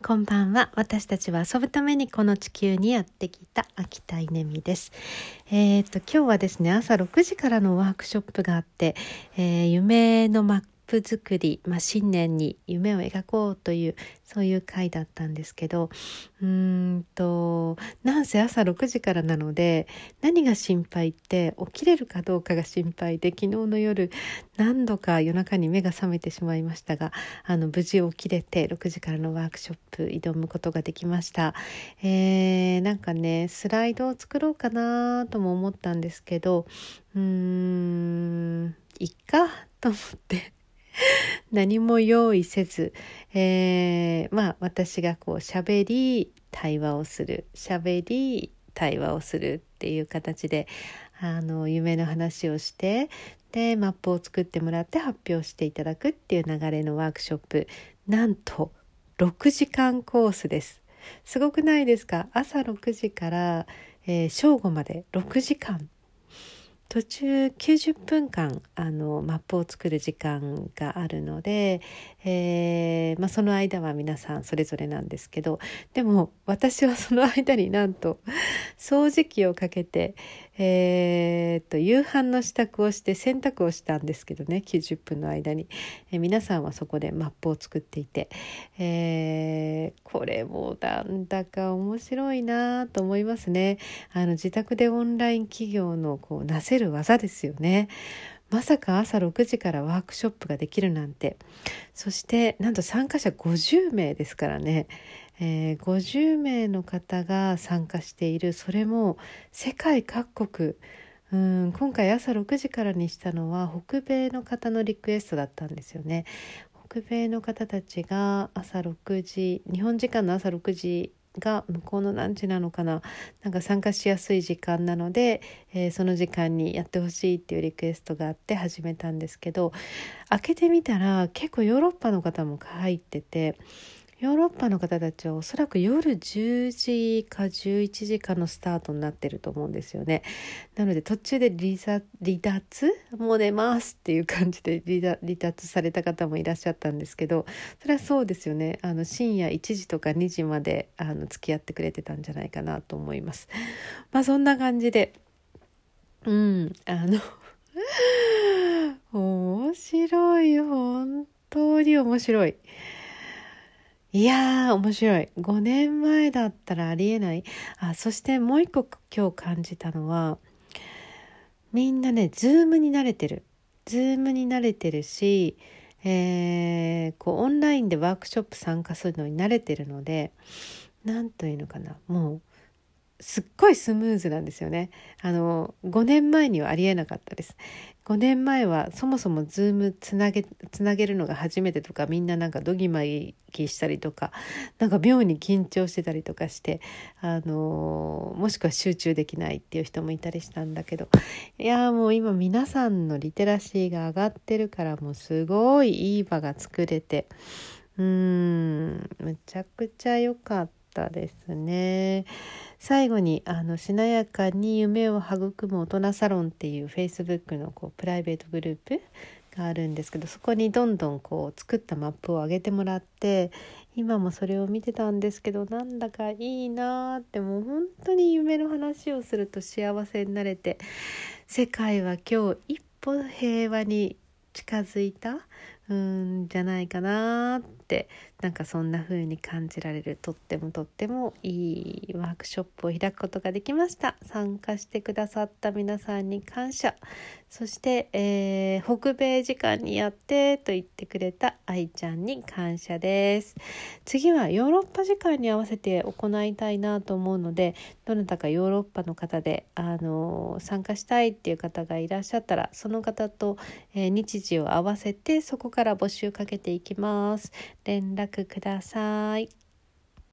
こんばんは。私たちは遊ぶためにこの地球にやってきた秋田稲美です。えっ、と、今日はですね、朝6時からのワークショップがあって、えー、夢の真っプ作り、まあ、新年に夢を描こうというそういう回だったんですけどうーんとなんせ朝6時からなので何が心配って起きれるかどうかが心配で昨日の夜何度か夜中に目が覚めてしまいましたがあの無事起きれて6時からのワークショップ挑むことができました。えー、なんかねスライドを作ろうかなとも思ったんですけどうーんいっかと思って 何も用意せず、えー、まあ私がこう喋り対話をする。喋り対話をするっていう形であの夢の話をしてでマップを作ってもらって発表していただくっていう流れのワークショップ。なんと6時間コースです。すごくないですか？朝6時から、えー、正午まで6時間途中90分間あのマップを作る時間があるので、えーまあ、その間は皆さんそれぞれなんですけどでも私はその間になんと掃除機をかけて、えー、と夕飯の支度をして洗濯をしたんですけどね90分の間に、えー、皆さんはそこでマップを作っていて、えー、これもなんだか面白いなと思いますね。あの自宅でオンライン企業のこうなせる技ですよね。まさか朝6時からワークショップができるなんて。そしてなんと参加者50名ですからね。えー、50名の方が参加している。それも世界各国。うん今回朝6時からにしたのは北米の方のリクエストだったんですよね。北米の方たちが朝6時日本時間の朝6時が向こうの何時なのかな。なんか参加しやすい時間なので、えー、その時間にやってほしいっていうリクエストがあって始めたんですけど開けてみたら結構ヨーロッパの方も入っててヨーロッパの方たちはおそらく夜10時か11時かのスタートになってると思うんですよね。なので途中で離脱もう寝ますっていう感じで離脱された方もいらっしゃったんですけどそれはそうですよねあの深夜1時とか2時まであの付き合ってくれてたんじゃないかなと思います。まあそんな感じでうんあの 面白い本当に面白い。いやー、面白い。5年前だったらありえない。あ、そしてもう一個今日感じたのは、みんなね、 Zoom に慣れてる。 Zoom に慣れてるし、えー、こうオンラインでワークショップ参加するのに慣れてるので、何というのかな。もう、すっごいスムーズなんですよね。あの、5年前にはありえなかったです。5年前はそもそも Zoom つなげつなげるのが初めてとかみんななんかどぎまぎしたりとかなんか妙に緊張してたりとかしてあのもしくは集中できないっていう人もいたりしたんだけどいやもう今皆さんのリテラシーが上がってるからもうすごいいい場が作れてうーんむちゃくちゃ良かったですね。最後にあのしなやかに夢を育む大人サロンっていうフェイスブックのこうプライベートグループがあるんですけどそこにどんどんこう作ったマップを上げてもらって今もそれを見てたんですけどなんだかいいなーってもう本当に夢の話をすると幸せになれて世界は今日一歩平和に近づいたうんじゃないかなってなんかそんな風に感じられるとってもとってもいいワークショップを開くことができました。参加してくださった皆さんに感謝。そして、えー、北米時間にやってと言ってくれた愛ちゃんに感謝です。次はヨーロッパ時間に合わせて行いたいなと思うのでどなたかヨーロッパの方で、あのー、参加したいっていう方がいらっしゃったらその方と、えー、日時を合わせてそこからから募集かけていきます。連絡ください。